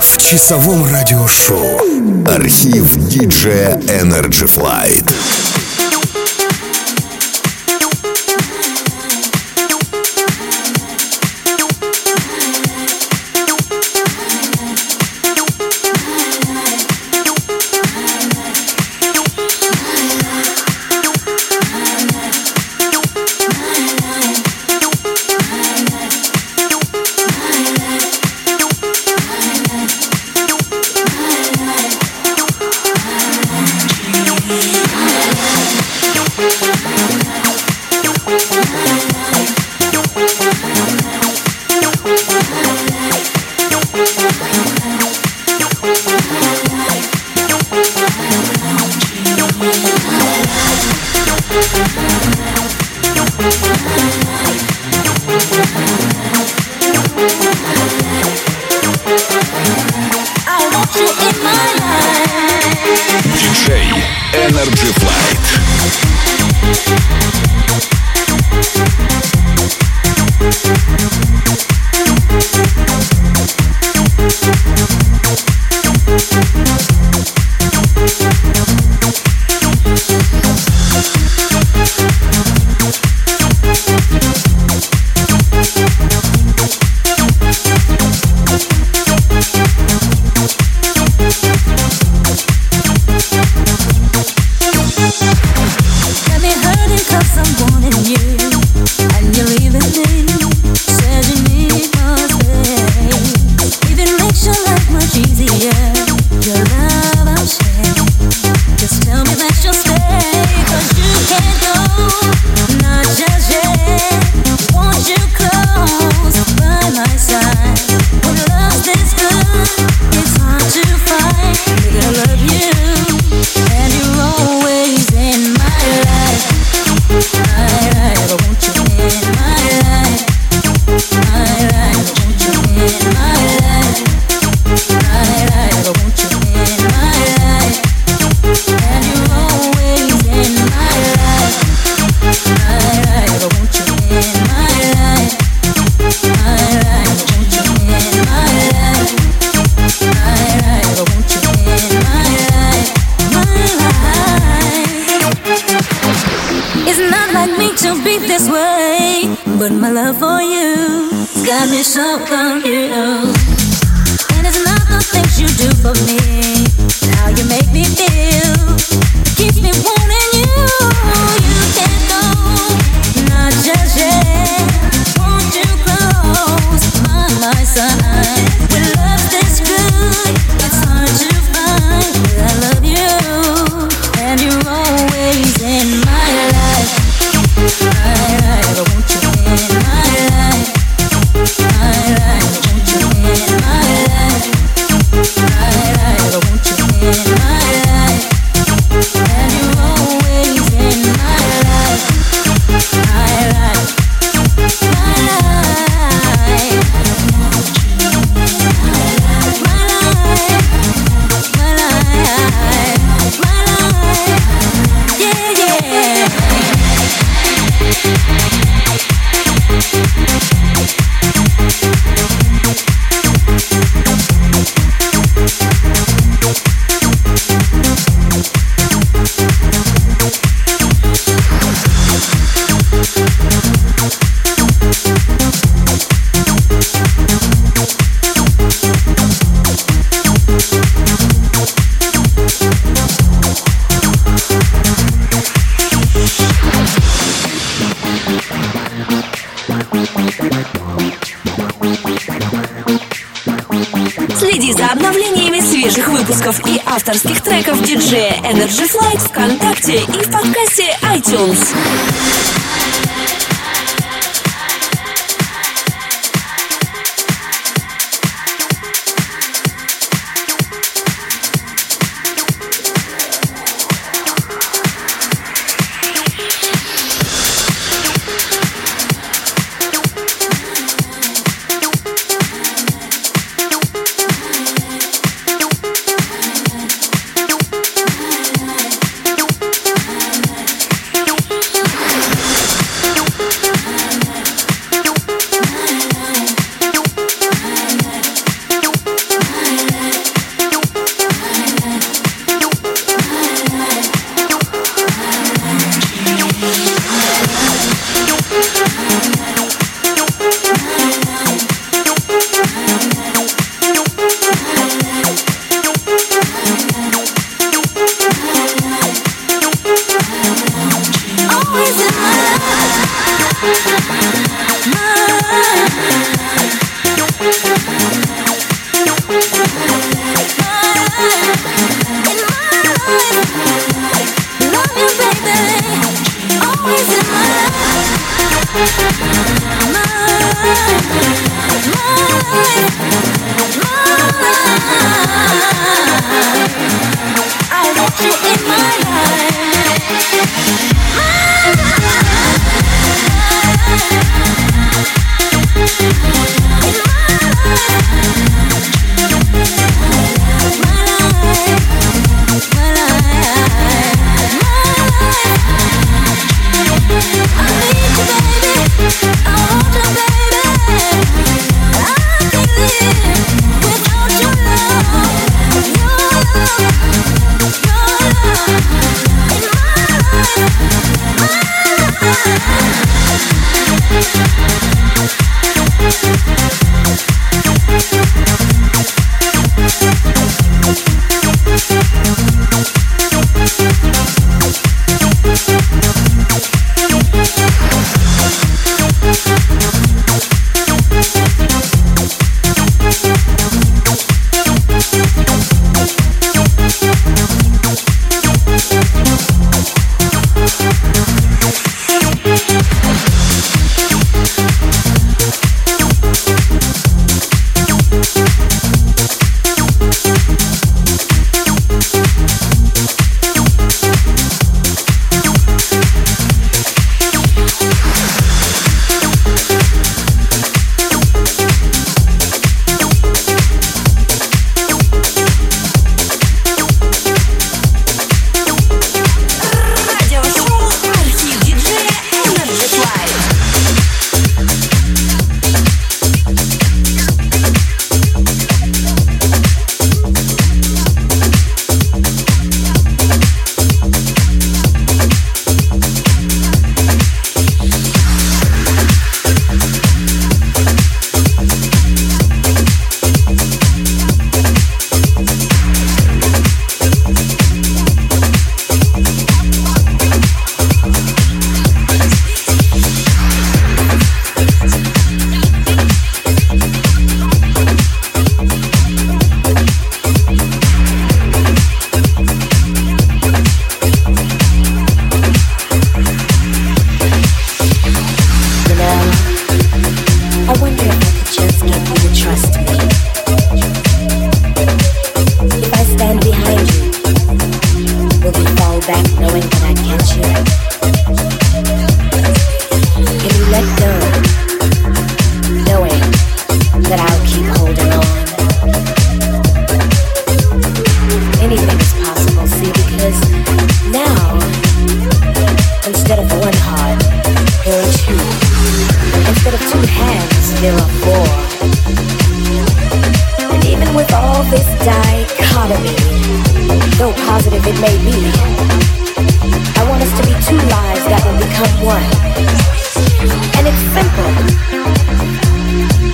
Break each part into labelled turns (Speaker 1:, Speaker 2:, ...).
Speaker 1: в часовом радиошоу. Архив диджея Energy Flight.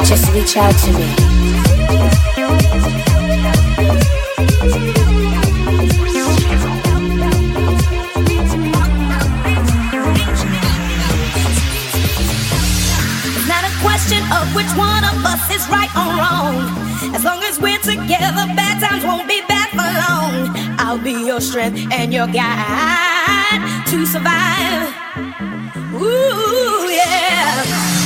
Speaker 2: Just reach out
Speaker 3: to me.
Speaker 4: It's not
Speaker 5: a question of which one of us is right or wrong. As long as we're together, bad times won't be bad for long. I'll be your strength and your guide to survive. Ooh, yeah.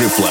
Speaker 5: Жифла.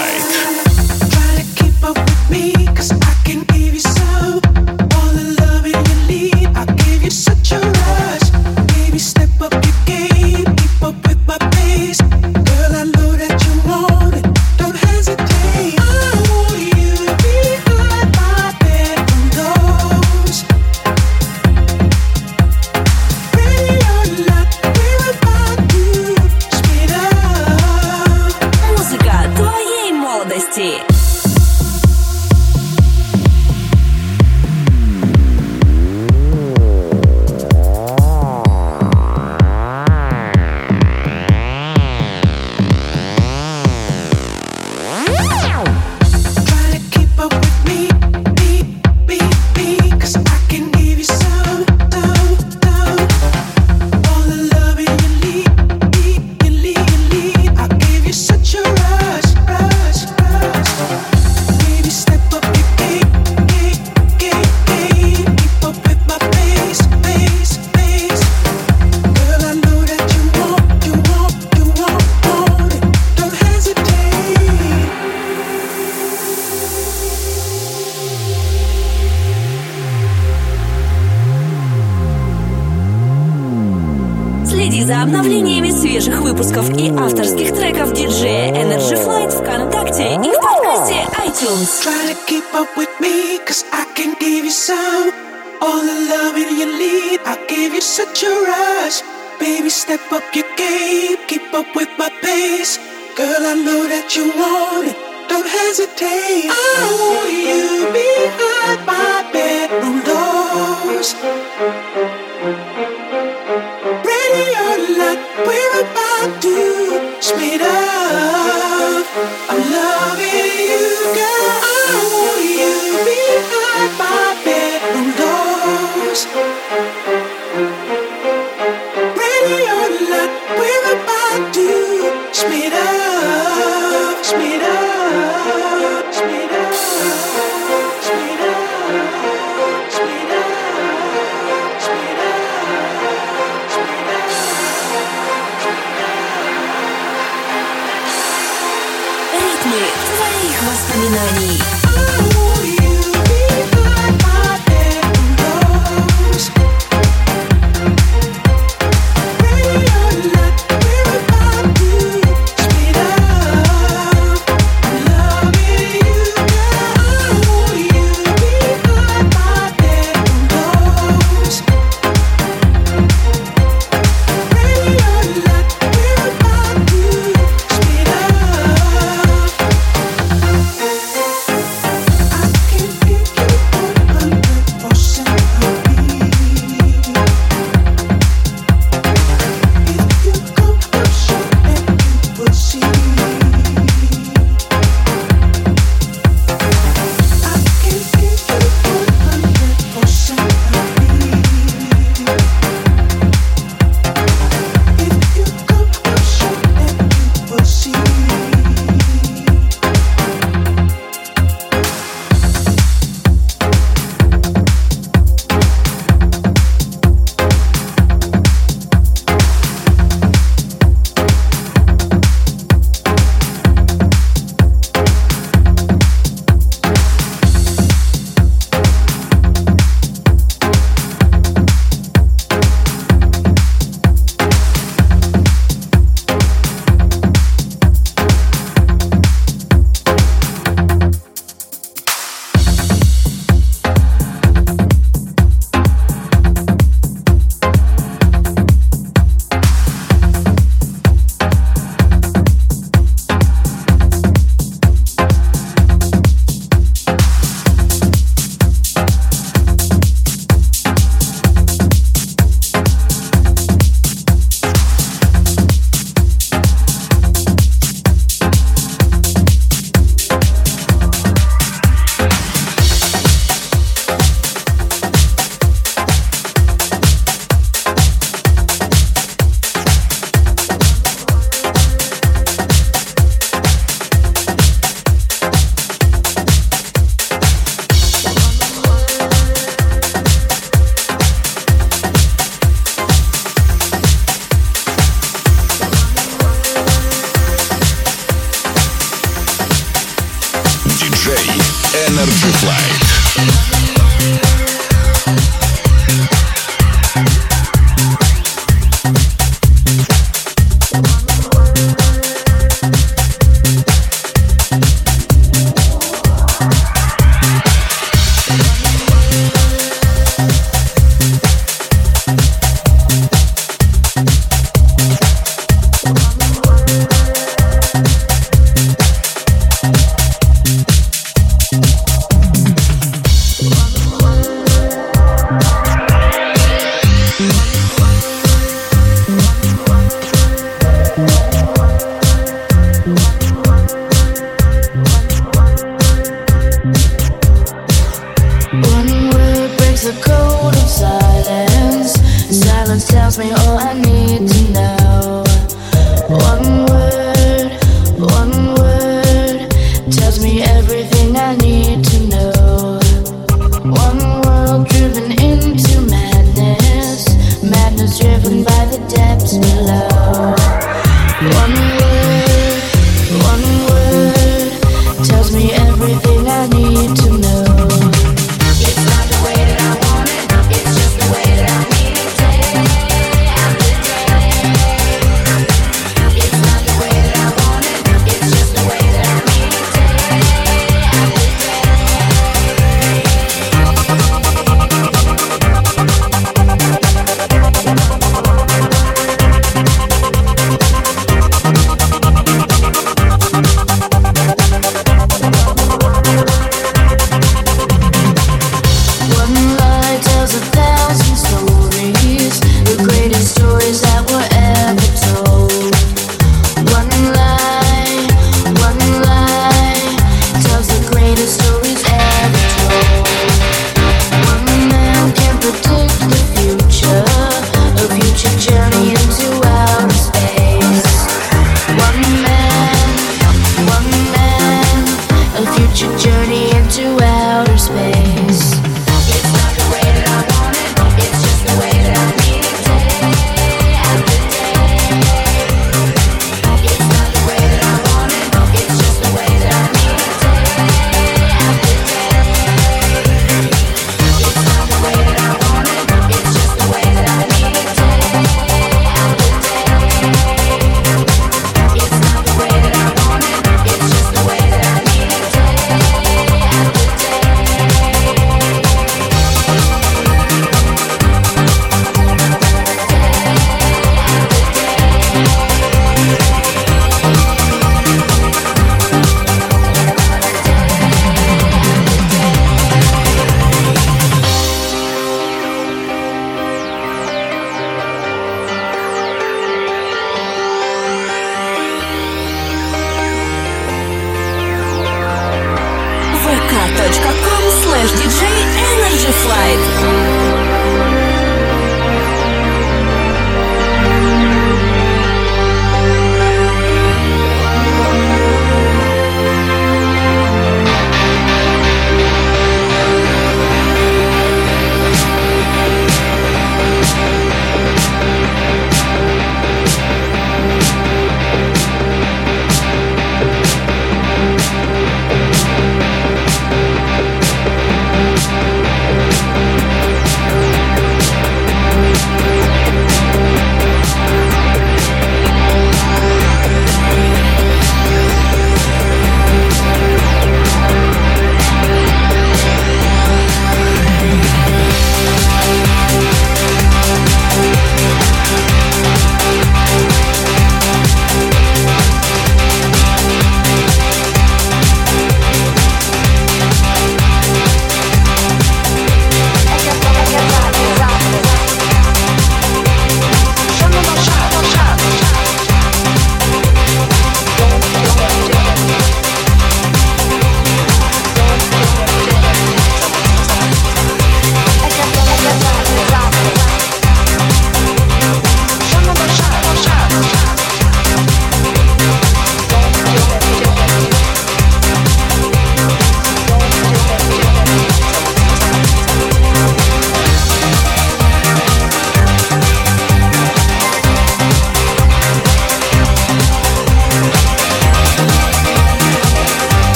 Speaker 5: Girl, I know that you want it. Don't hesitate. I want you behind my bedroom doors. Ready or not, we're about to speed up. I'm loving you, girl. I want you behind my bedroom doors. Ready or not, we're about to speed up. твоих воспоминаний.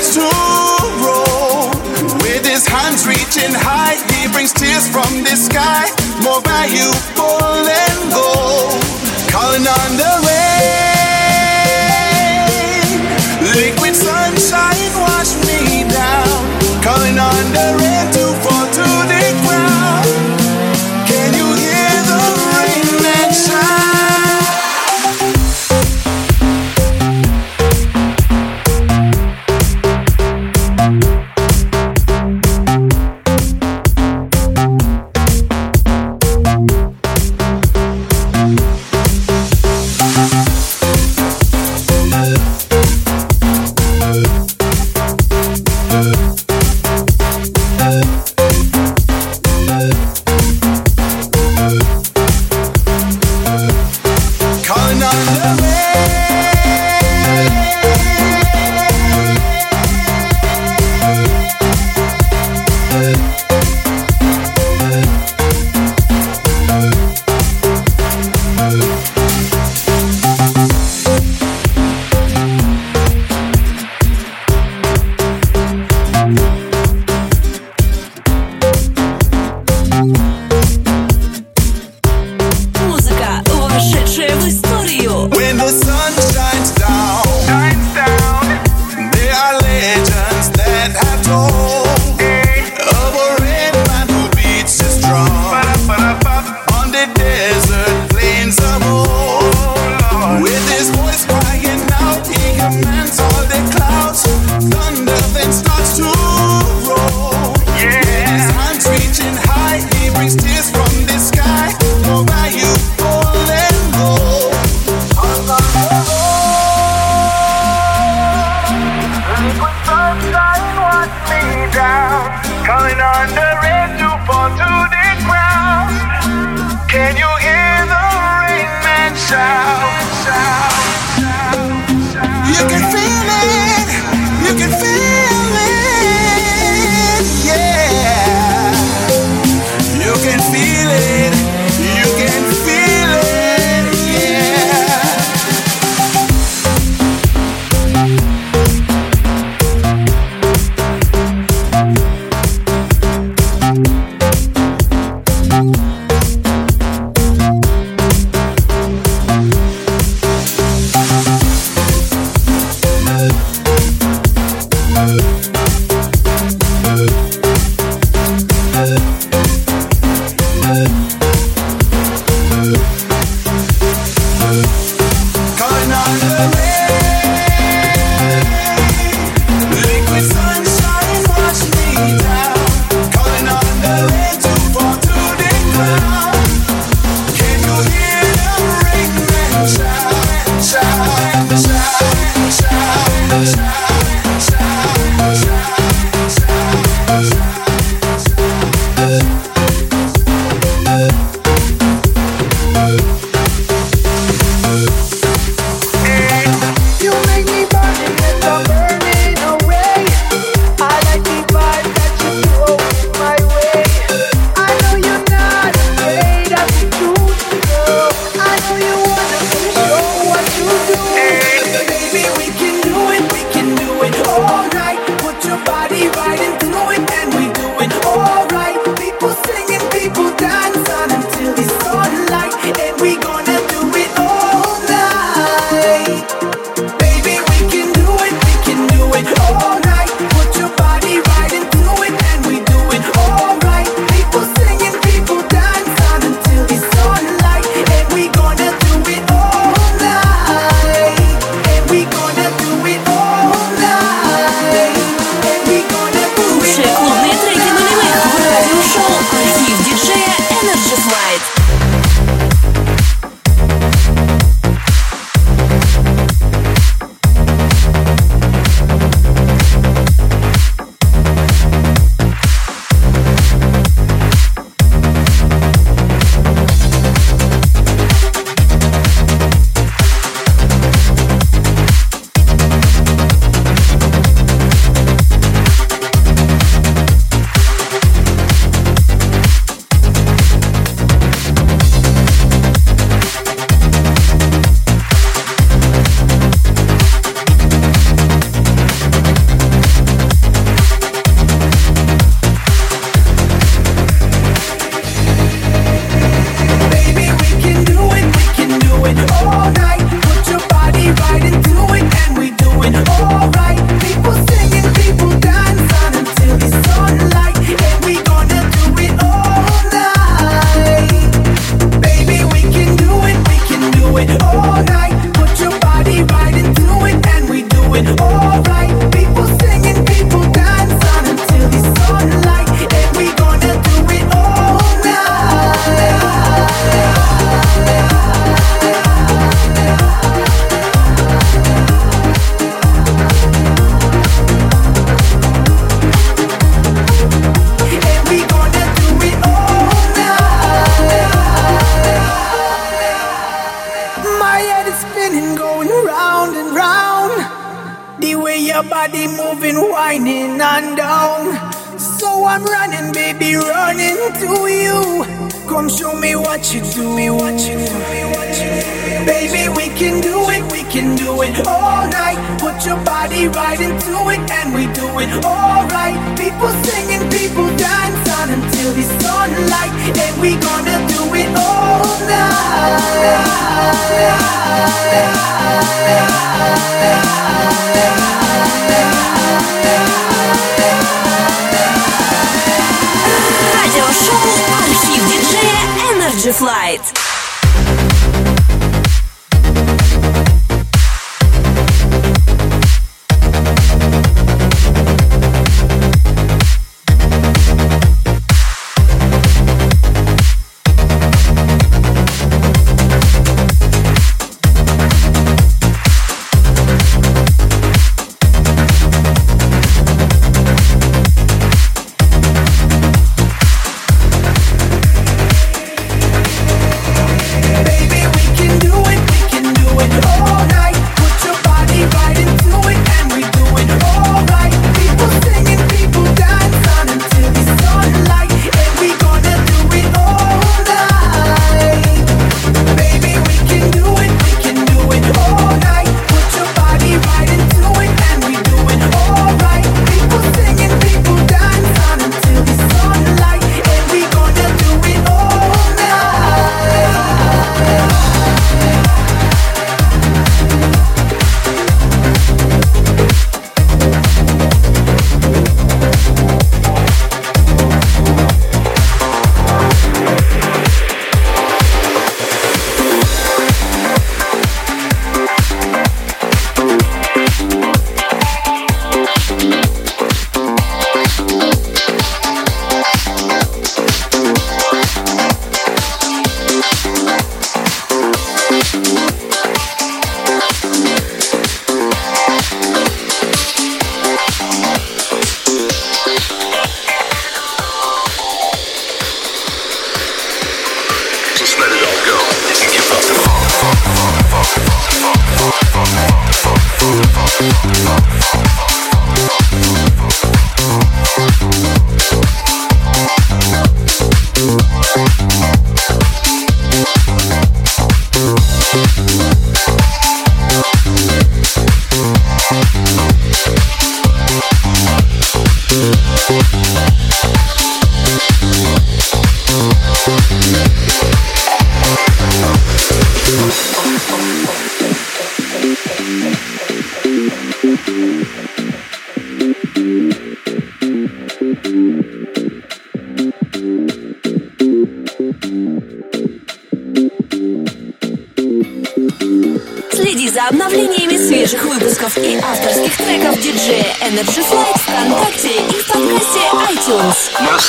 Speaker 5: To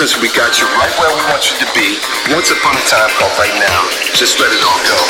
Speaker 5: since we got you right where we want you to be, once upon a time called right now, just let it
Speaker 6: all go.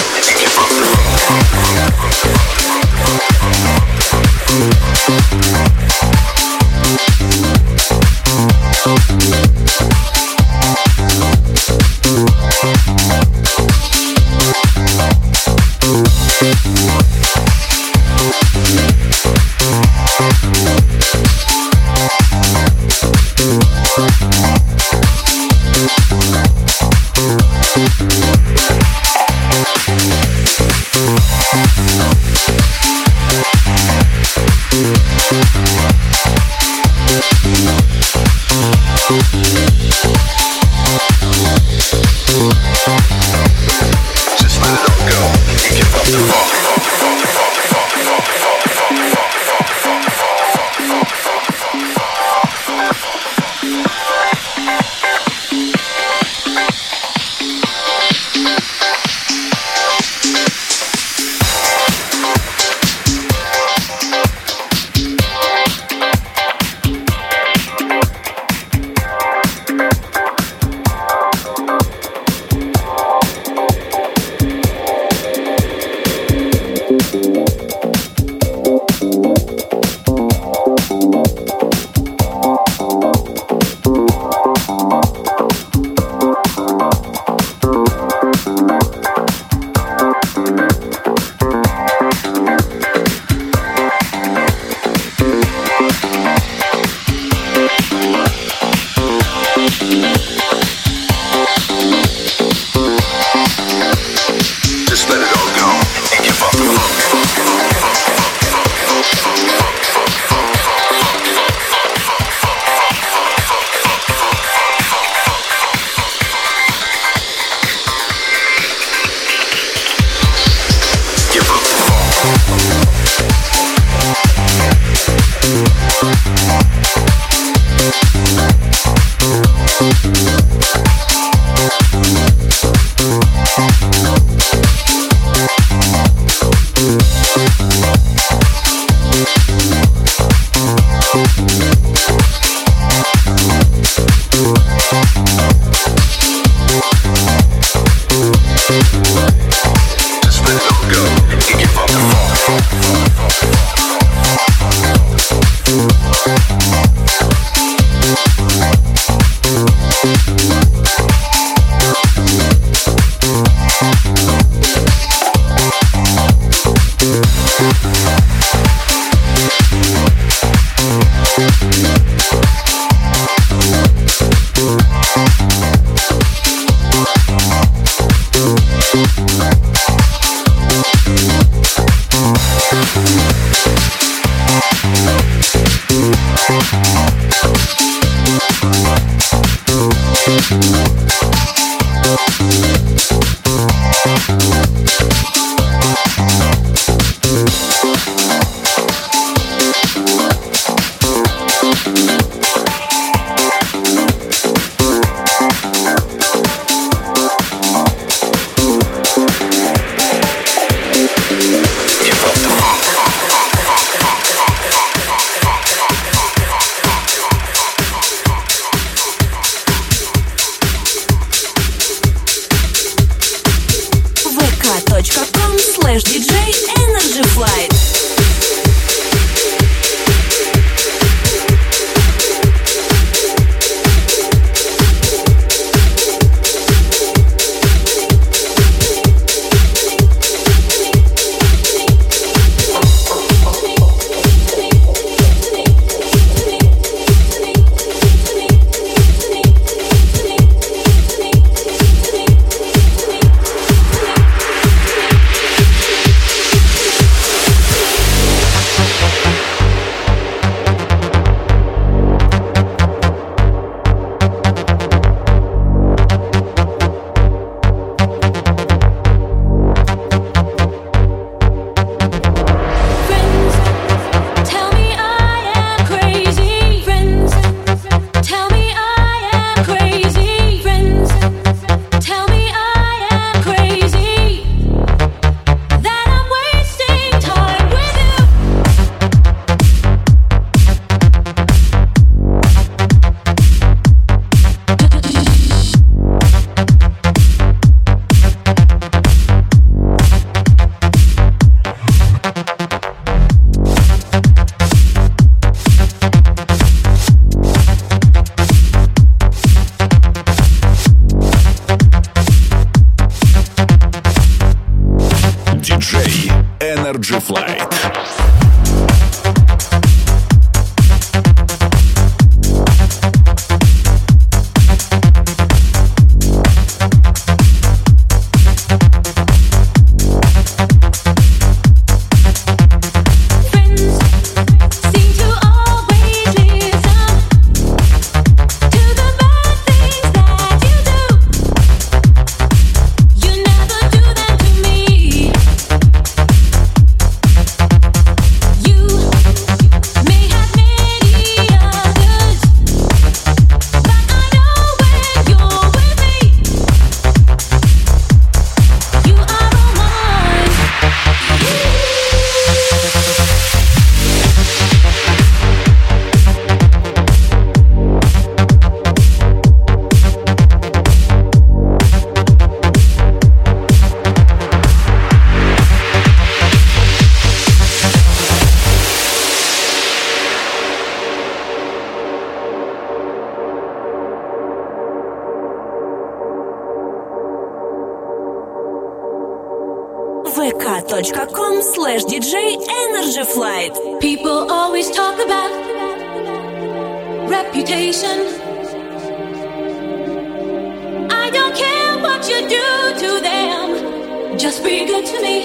Speaker 6: Don't care what you do to them, just be good to me.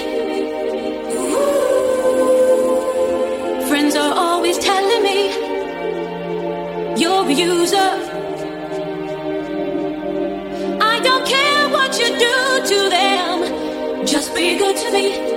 Speaker 6: Friends are always telling me you're a user. I don't care what you do to them, just be good to me.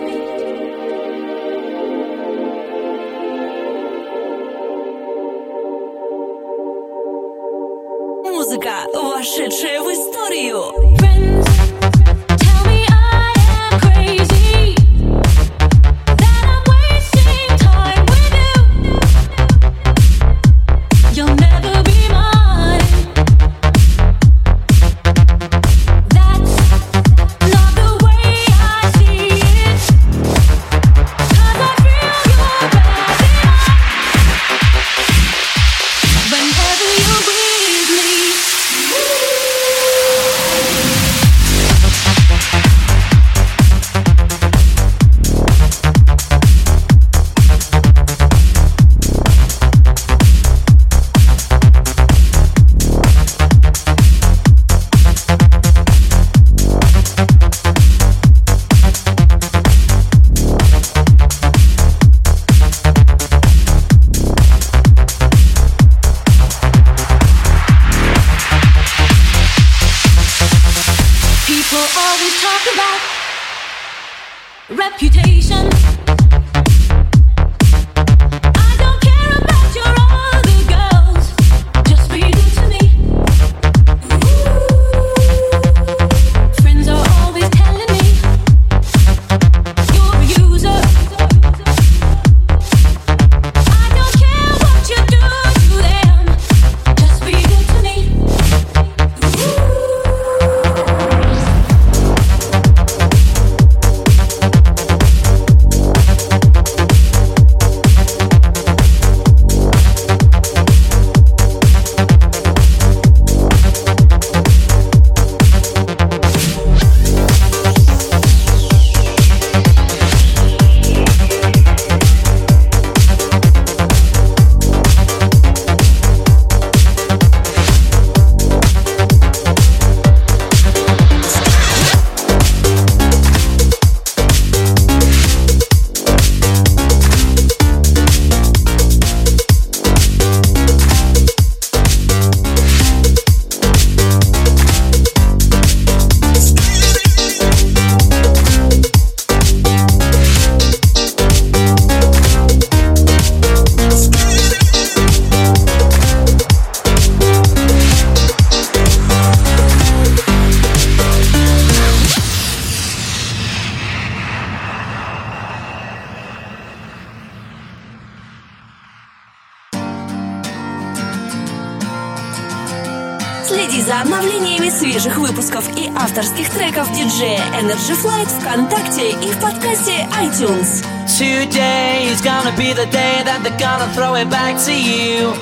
Speaker 7: The day that they're gonna throw it back to you.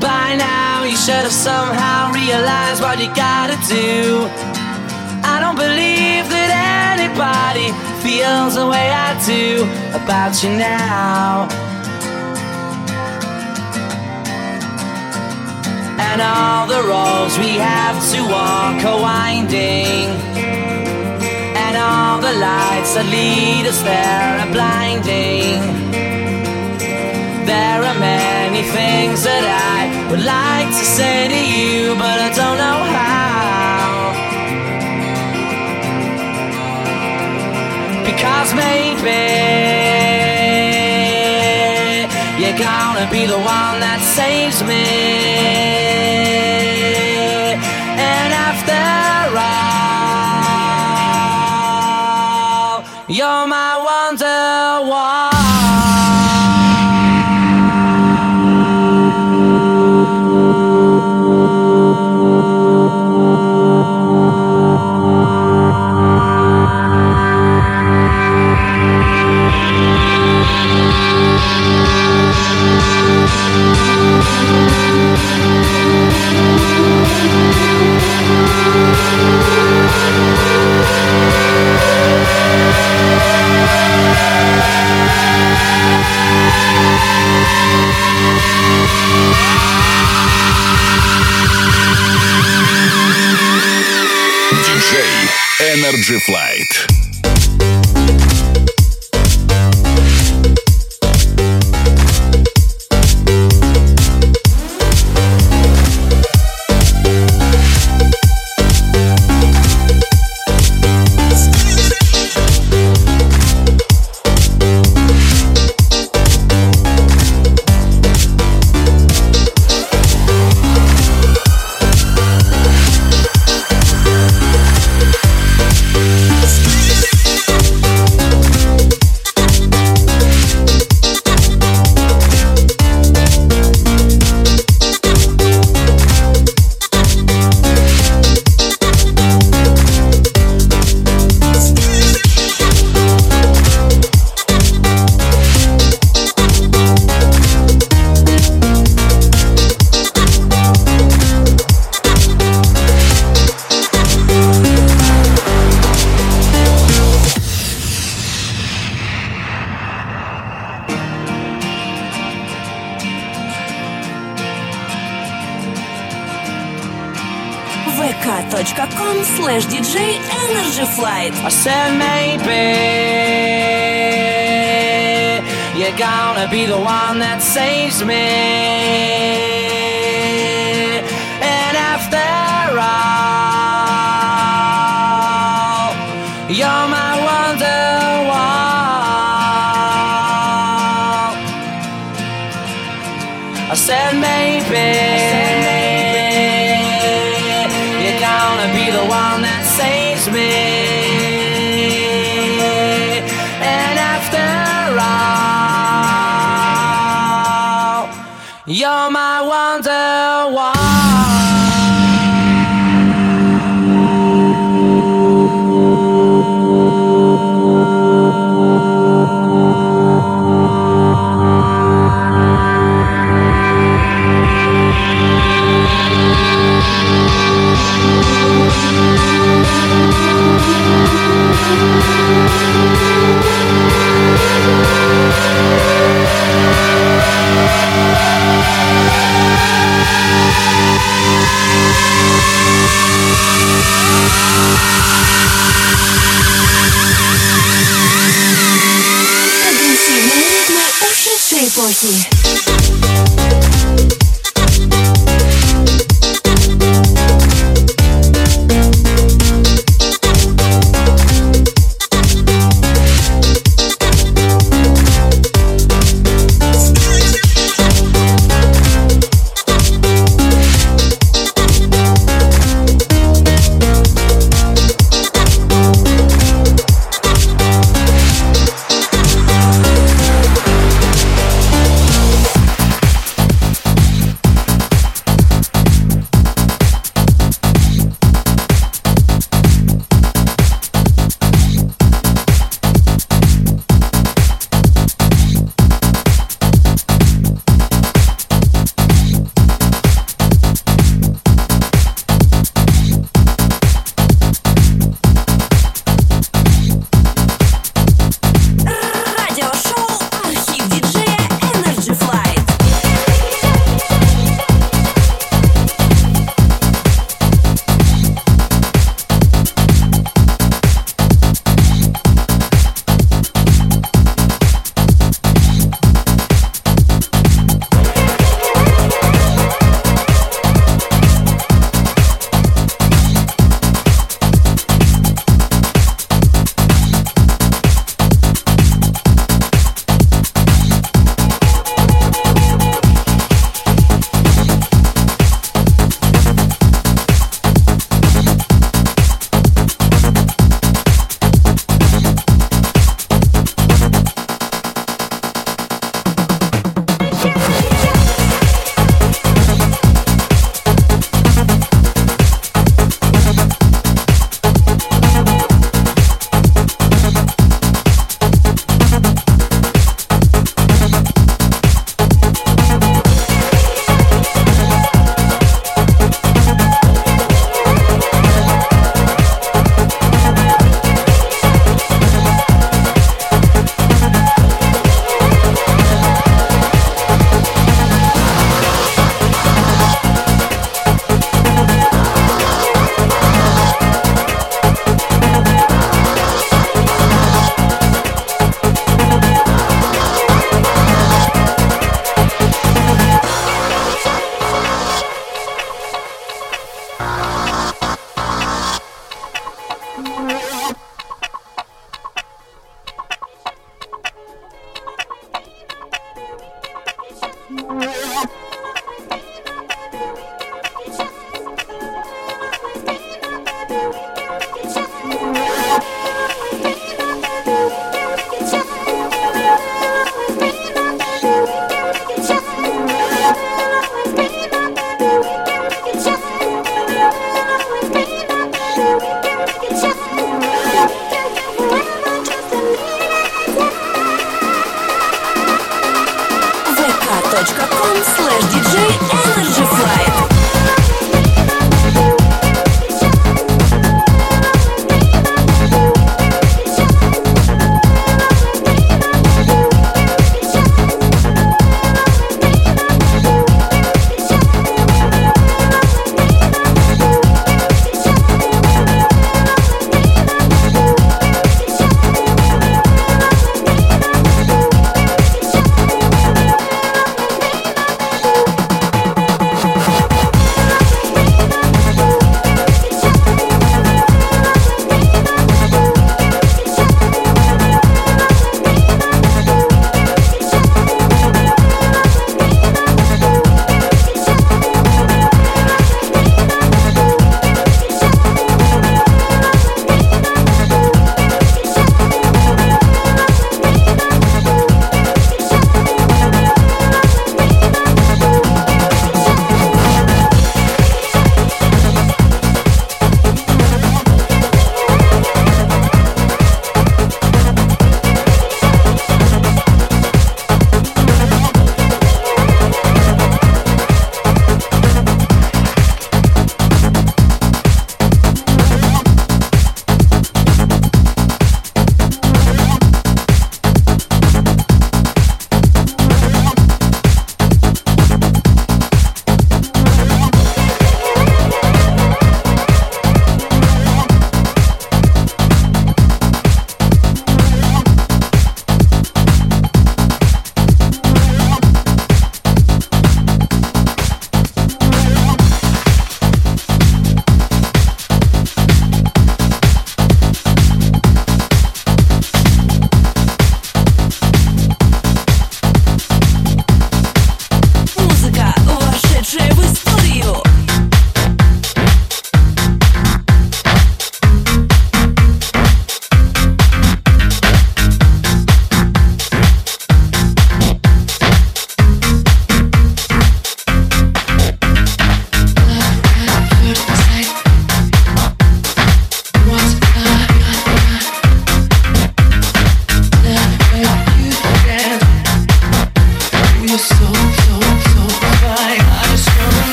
Speaker 7: By now, you should have somehow realized what you gotta do. I don't believe that anybody feels the way I do about you now. And all the roads we have to walk are winding. And all the lights that lead us there are blinding. Many things that I would like to say to you, but I don't know how. Because maybe you're gonna be the one that saves me.
Speaker 1: Energy
Speaker 7: saves me.
Speaker 8: Yeah.